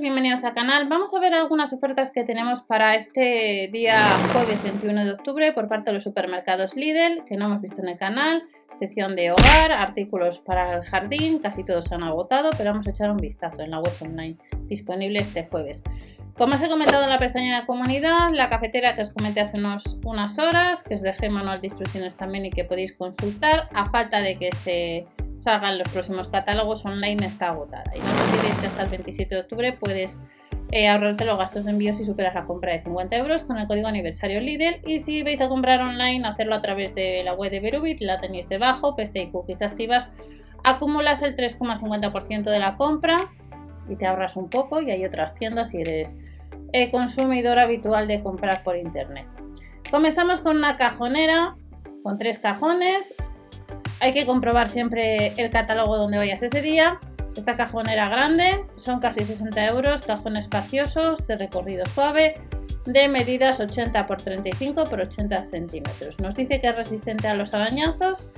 bienvenidos al canal. Vamos a ver algunas ofertas que tenemos para este día jueves 21 de octubre por parte de los supermercados Lidl, que no hemos visto en el canal. Sección de hogar, artículos para el jardín, casi todos se han agotado, pero vamos a echar un vistazo en la web online, disponible este jueves. Como os he comentado en la pestaña de comunidad, la cafetera que os comenté hace unas horas, que os dejé manual de instrucciones también y que podéis consultar, a falta de que se salgan los próximos catálogos online está agotada. Y no olvidéis que hasta el 27 de octubre puedes eh, ahorrarte los gastos de envío si superas la compra de 50 euros con el código aniversario Lidl. Y si vais a comprar online, hacerlo a través de la web de Berubit, la tenéis debajo, PC y cookies activas, acumulas el 3,50% de la compra y te ahorras un poco. Y hay otras tiendas si eres eh, consumidor habitual de comprar por internet. Comenzamos con una cajonera con tres cajones hay que comprobar siempre el catálogo donde vayas ese día. Esta cajonera grande, son casi 60 euros, cajón espaciosos, de recorrido suave, de medidas 80 x 35 x 80 centímetros. Nos dice que es resistente a los arañazos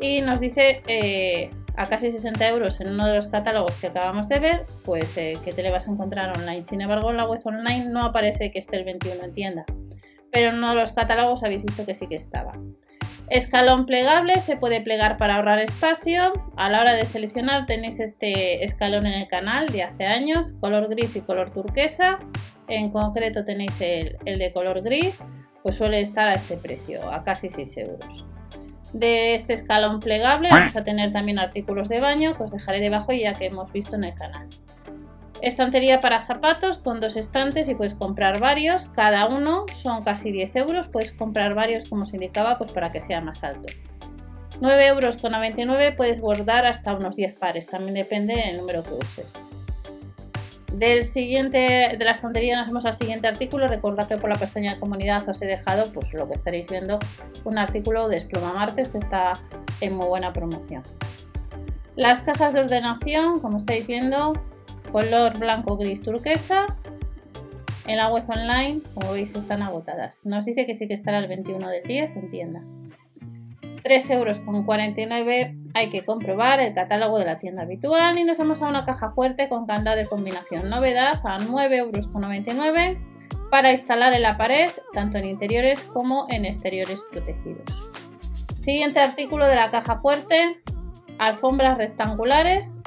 y nos dice eh, a casi 60 euros en uno de los catálogos que acabamos de ver, pues eh, que te le vas a encontrar online. Sin embargo, en la web online no aparece que esté el 21 en tienda, pero en uno de los catálogos habéis visto que sí que estaba. Escalón plegable, se puede plegar para ahorrar espacio. A la hora de seleccionar tenéis este escalón en el canal de hace años, color gris y color turquesa. En concreto tenéis el, de color gris, pues suele estar a este precio, a casi 6 euros. De este escalón plegable vamos a tener también artículos de baño que os dejaré debajo ya que hemos visto en el canal. Estantería para zapatos con dos estantes y puedes comprar varios. Cada uno son casi 10 euros. Puedes comprar varios como se indicaba pues para que sea más alto. 9 euros con 99 puedes guardar hasta unos 10 pares. También depende del número que uses. Del siguiente, de la estantería nos vamos al siguiente artículo. Recordad que por la pestaña de comunidad os he dejado pues lo que estaréis viendo, un artículo de Esploma Martes que está en muy buena promoción. Las cajas de ordenación, como estáis viendo, color blanco gris turquesa. En la web online, como veis, están agotadas. Nos dice que sí que estará el 21 de 10 en tienda. 3 euros con 49 hay que comprobar el catálogo de la tienda habitual y nos vamos a una caja fuerte con candado de combinación novedad a 9 euros con 99 para instalar en la pared tanto en interiores como en exteriores protegidos. Siguiente artículo de la caja fuerte, alfombras rectangulares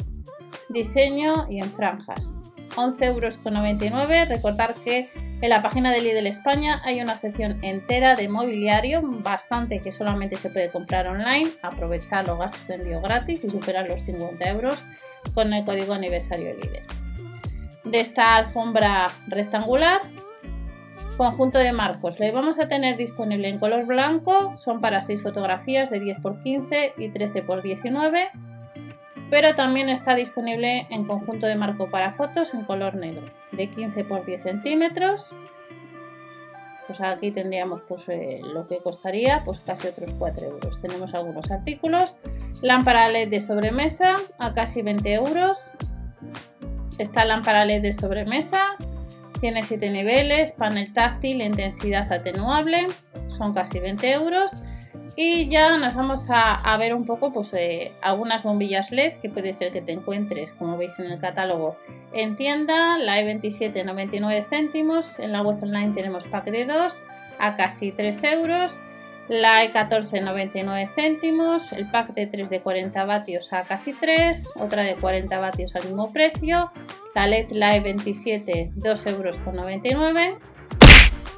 diseño y en franjas. 11,99 euros. Recordar que en la página de Lidl España hay una sección entera de mobiliario, bastante que solamente se puede comprar online. Aprovechar los gastos de envío gratis y superar los 50 euros con el código aniversario Lidl. De esta alfombra rectangular, conjunto de marcos. Le vamos a tener disponible en color blanco, son para 6 fotografías de 10 x 15 y 13 x 19 pero también está disponible en conjunto de marco para fotos en color negro de 15 x 10 centímetros. Pues aquí tendríamos pues, eh, lo que costaría pues casi otros 4 euros. Tenemos algunos artículos lámpara led de sobremesa a casi 20 euros. Esta lámpara led de sobremesa tiene 7 niveles panel táctil intensidad atenuable son casi 20 euros y ya nos vamos a, ver un poco pues, eh, algunas bombillas LED que puede ser que te encuentres, como veis en el catálogo, en tienda. La E27 99 céntimos, en la web online tenemos pack de 2 a casi 3 euros. La E14 99 céntimos, el pack de 3 de 40 vatios a casi 3, otra de 40 vatios al mismo precio. La LED la E27 2 euros con 99.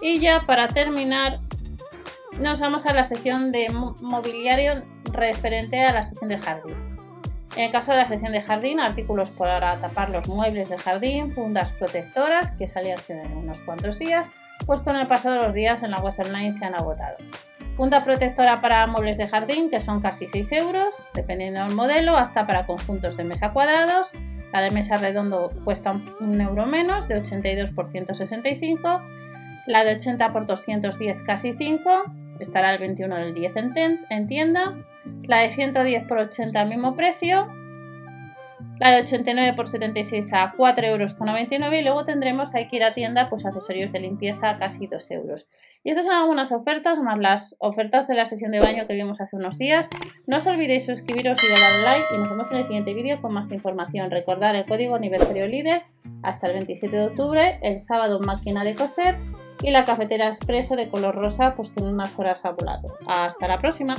Y ya para terminar nos vamos a la sección de mobiliario referente a la sección de jardín. En el caso de la sección de jardín, artículos para tapar los muebles de jardín, fundas protectoras que salían hace unos cuantos días, pues con el paso de los días en la web online se han agotado. Funda protectora para muebles de jardín que son casi 6 euros, dependiendo del modelo, hasta para conjuntos de mesa cuadrados. La de mesa redondo cuesta un euro menos, de 82 por 165. La de 80 por 210 casi 5 estará el 21 del 10 en, tienda. La de 110 por 80 al mismo precio. la de 89 por 76 a 4,99 euros y luego tendremos, hay que ir a tienda, pues accesorios de limpieza a casi 2 euros. Y estas son algunas ofertas, más las ofertas de la sesión de baño que vimos hace unos días. No os olvidéis suscribiros y darle like y nos vemos en el siguiente vídeo con más información. Recordad el código aniversario líder hasta el 27 de octubre, el sábado máquina de coser y la cafetera expreso de color rosa pues con unas horas a volado. Hasta la próxima.